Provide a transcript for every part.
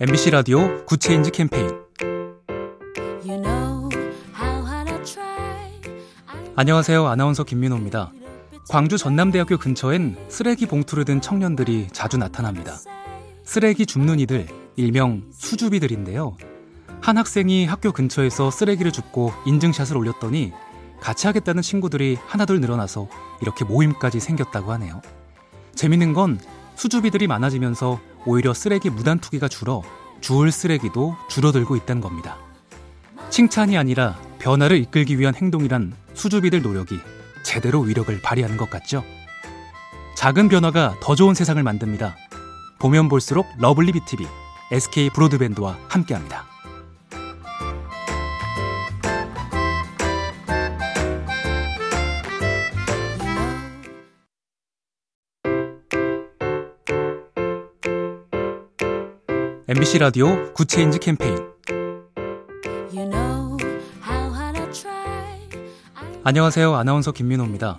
MBC 라디오 Good Change 캠페인 You know. 안녕하세요. 아나운서 김민호입니다. 광주 전남대학교 근처엔 쓰레기 봉투를 든 청년들이 자주 나타납니다. 쓰레기 줍는 이들, 일명 수줍이들인데요. 한 학생이 학교 근처에서 쓰레기를 줍고 인증샷을 올렸더니 같이 하겠다는 친구들이 하나둘 늘어나서 이렇게 모임까지 생겼다고 하네요. 재밌는 건 수줍이들이 많아지면서 오히려 쓰레기 무단 투기가 줄어 주울 쓰레기도 줄어들고 있다는 겁니다. 칭찬이 아니라 변화를 이끌기 위한 행동이란 수줍이들 노력이 제대로 위력을 발휘하는 것 같죠? 작은 변화가 더 좋은 세상을 만듭니다. 보면 볼수록 lovely B tv SK 브로드밴드와 함께합니다. MBC 라디오 Good Change 캠페인 You know. 안녕하세요. 아나운서 김민호입니다.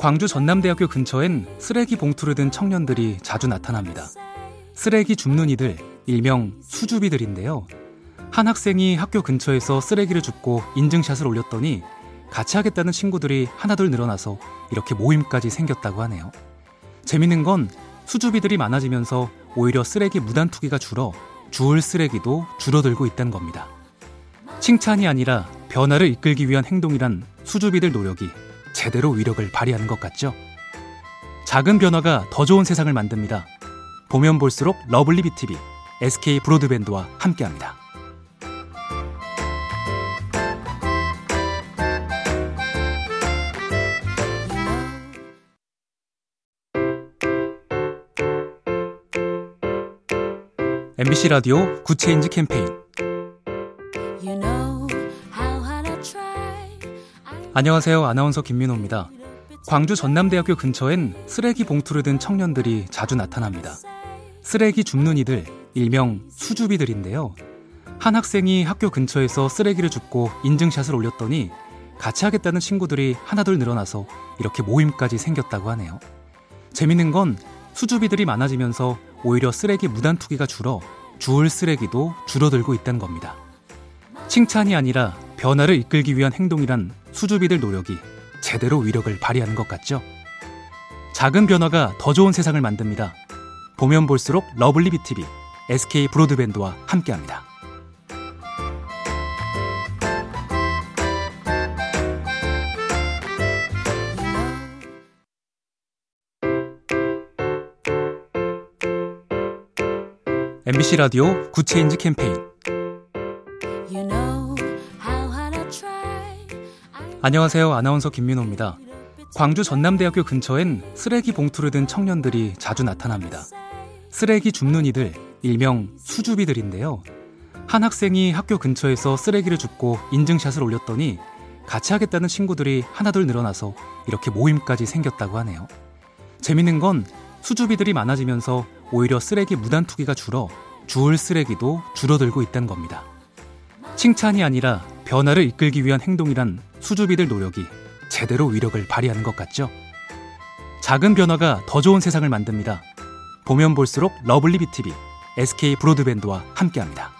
광주 전남대학교 근처엔 쓰레기 봉투를 든 청년들이 자주 나타납니다. 쓰레기 줍는 이들, 일명 수줍이들인데요. 한 학생이 학교 근처에서 쓰레기를 줍고 인증샷을 올렸더니 같이 하겠다는 친구들이 하나둘 늘어나서 이렇게 모임까지 생겼다고 하네요. 재밌는 건 수줍이들이 많아지면서 오히려 쓰레기 무단 투기가 줄어 주울 쓰레기도 줄어들고 있다는 겁니다. 칭찬이 아니라 변화를 이끌기 위한 행동이란 수줍이들 노력이 제대로 위력을 발휘하는 것 같죠? 작은 변화가 더 좋은 세상을 만듭니다. 보면 볼수록 lovely B tv SK 브로드밴드와 함께합니다. MBC 라디오 Good Change 캠페인 You know. 안녕하세요. 아나운서 김민호입니다. 광주 전남대학교 근처엔 쓰레기 봉투를 든 청년들이 자주 나타납니다. 쓰레기 줍는 이들, 일명 수줍이들인데요. 한 학생이 학교 근처에서 쓰레기를 줍고 인증샷을 올렸더니 같이 하겠다는 친구들이 하나둘 늘어나서 이렇게 모임까지 생겼다고 하네요. 재밌는 건 수줍이들이 많아지면서 오히려 쓰레기 무단 투기가 줄어 주울 쓰레기도 줄어들고 있다는 겁니다. 칭찬이 아니라 변화를 이끌기 위한 행동이란 수줍이들 노력이 제대로 위력을 발휘하는 것 같죠? 작은 변화가 더 좋은 세상을 만듭니다. 보면 볼수록 lovely B tv SK 브로드밴드와 함께합니다. MBC 라디오 Good Change 캠페인 You know. 안녕하세요. 아나운서 김민호입니다. 광주 전남대학교 근처엔 쓰레기 봉투를 든 청년들이 자주 나타납니다. 쓰레기 줍는 이들, 일명 수줍이들인데요. 한 학생이 학교 근처에서 쓰레기를 줍고 인증샷을 올렸더니 같이 하겠다는 친구들이 하나둘 늘어나서 이렇게 모임까지 생겼다고 하네요. 재밌는 건 수줍이들이 많아지면서 오히려 쓰레기 무단 투기가 줄어 주울 쓰레기도 줄어들고 있다는 겁니다. 칭찬이 아니라 변화를 이끌기 위한 행동이란 수줍이들 노력이 제대로 위력을 발휘하는 것 같죠? 작은 변화가 더 좋은 세상을 만듭니다. 보면 볼수록 lovely B tv SK 브로드밴드와 함께합니다.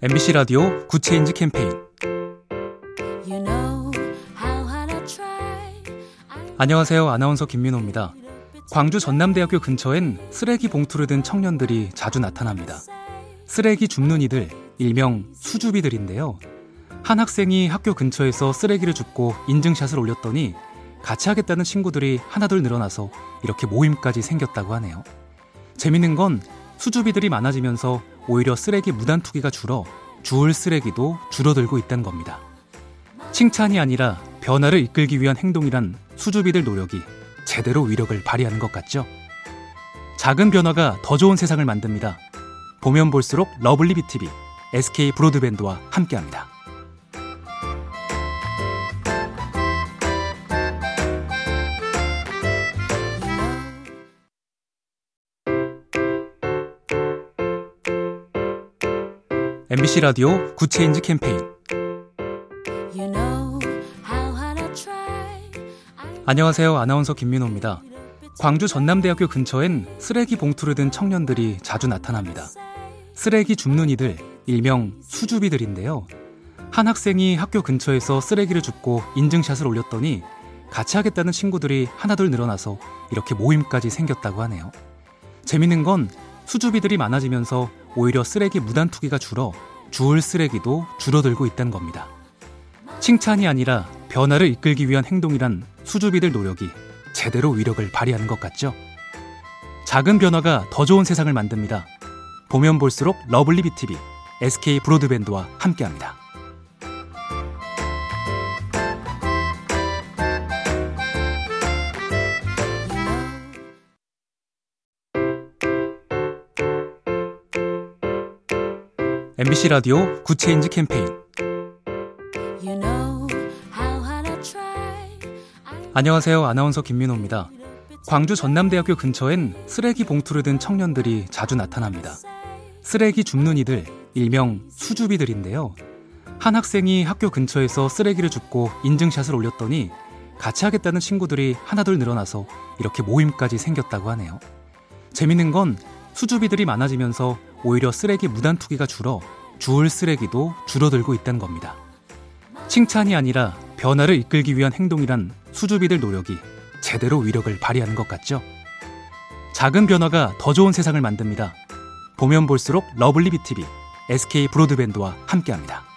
MBC 라디오 Good Change 캠페인 You know. 안녕하세요. 아나운서 김민호입니다. 광주 전남대학교 근처엔 쓰레기 봉투를 든 청년들이 자주 나타납니다. 쓰레기 줍는 이들, 일명 수줍이들인데요. 한 학생이 학교 근처에서 쓰레기를 줍고 인증샷을 올렸더니 같이 하겠다는 친구들이 하나둘 늘어나서 이렇게 모임까지 생겼다고 하네요. 재밌는 건 수줍이들이 많아지면서 오히려 쓰레기 무단 투기가 줄어 주울 쓰레기도 줄어들고 있다는 겁니다. 칭찬이 아니라 변화를 이끌기 위한 행동이란 수줍이들 노력이 제대로 위력을 발휘하는 것 같죠? 작은 변화가 더 좋은 세상을 만듭니다. 보면 볼수록 lovely B tv SK 브로드밴드와 함께합니다. MBC 라디오 Good Change 캠페인 You know. 안녕하세요. 아나운서 김민호입니다. 광주 전남대학교 근처엔 쓰레기 봉투를 든 청년들이 자주 나타납니다. 쓰레기 줍는 이들, 일명 수줍이들인데요. 한 학생이 학교 근처에서 쓰레기를 줍고 인증샷을 올렸더니 같이 하겠다는 친구들이 하나둘 늘어나서 이렇게 모임까지 생겼다고 하네요. 재밌는 건 수줍이들이 많아지면서 오히려 쓰레기 무단 투기가 줄어 주울 쓰레기도 줄어들고 있다는 겁니다. 칭찬이 아니라 변화를 이끌기 위한 행동이란 수줍이들 노력이 제대로 위력을 발휘하는 것 같죠? 작은 변화가 더 좋은 세상을 만듭니다. 보면 볼수록 lovely B tv SK 브로드밴드와 함께합니다. MBC 라디오 Good Change 캠페인 You know. 안녕하세요. 아나운서 김민호입니다. 광주 전남대학교 근처엔 쓰레기 봉투를 든 청년들이 자주 나타납니다. 쓰레기 줍는 이들, 일명 수줍이들인데요. 한 학생이 학교 근처에서 쓰레기를 줍고 인증샷을 올렸더니 같이 하겠다는 친구들이 하나둘 늘어나서 이렇게 모임까지 생겼다고 하네요. 재밌는 건 수줍이들이 많아지면서 오히려 쓰레기 무단 투기가 줄어 주울 쓰레기도 줄어들고 있다는 겁니다. 칭찬이 아니라 변화를 이끌기 위한 행동이란 수줍이들 노력이 제대로 위력을 발휘하는 것 같죠? 작은 변화가 더 좋은 세상을 만듭니다. 보면 볼수록 lovely B tv SK 브로드밴드와 함께합니다.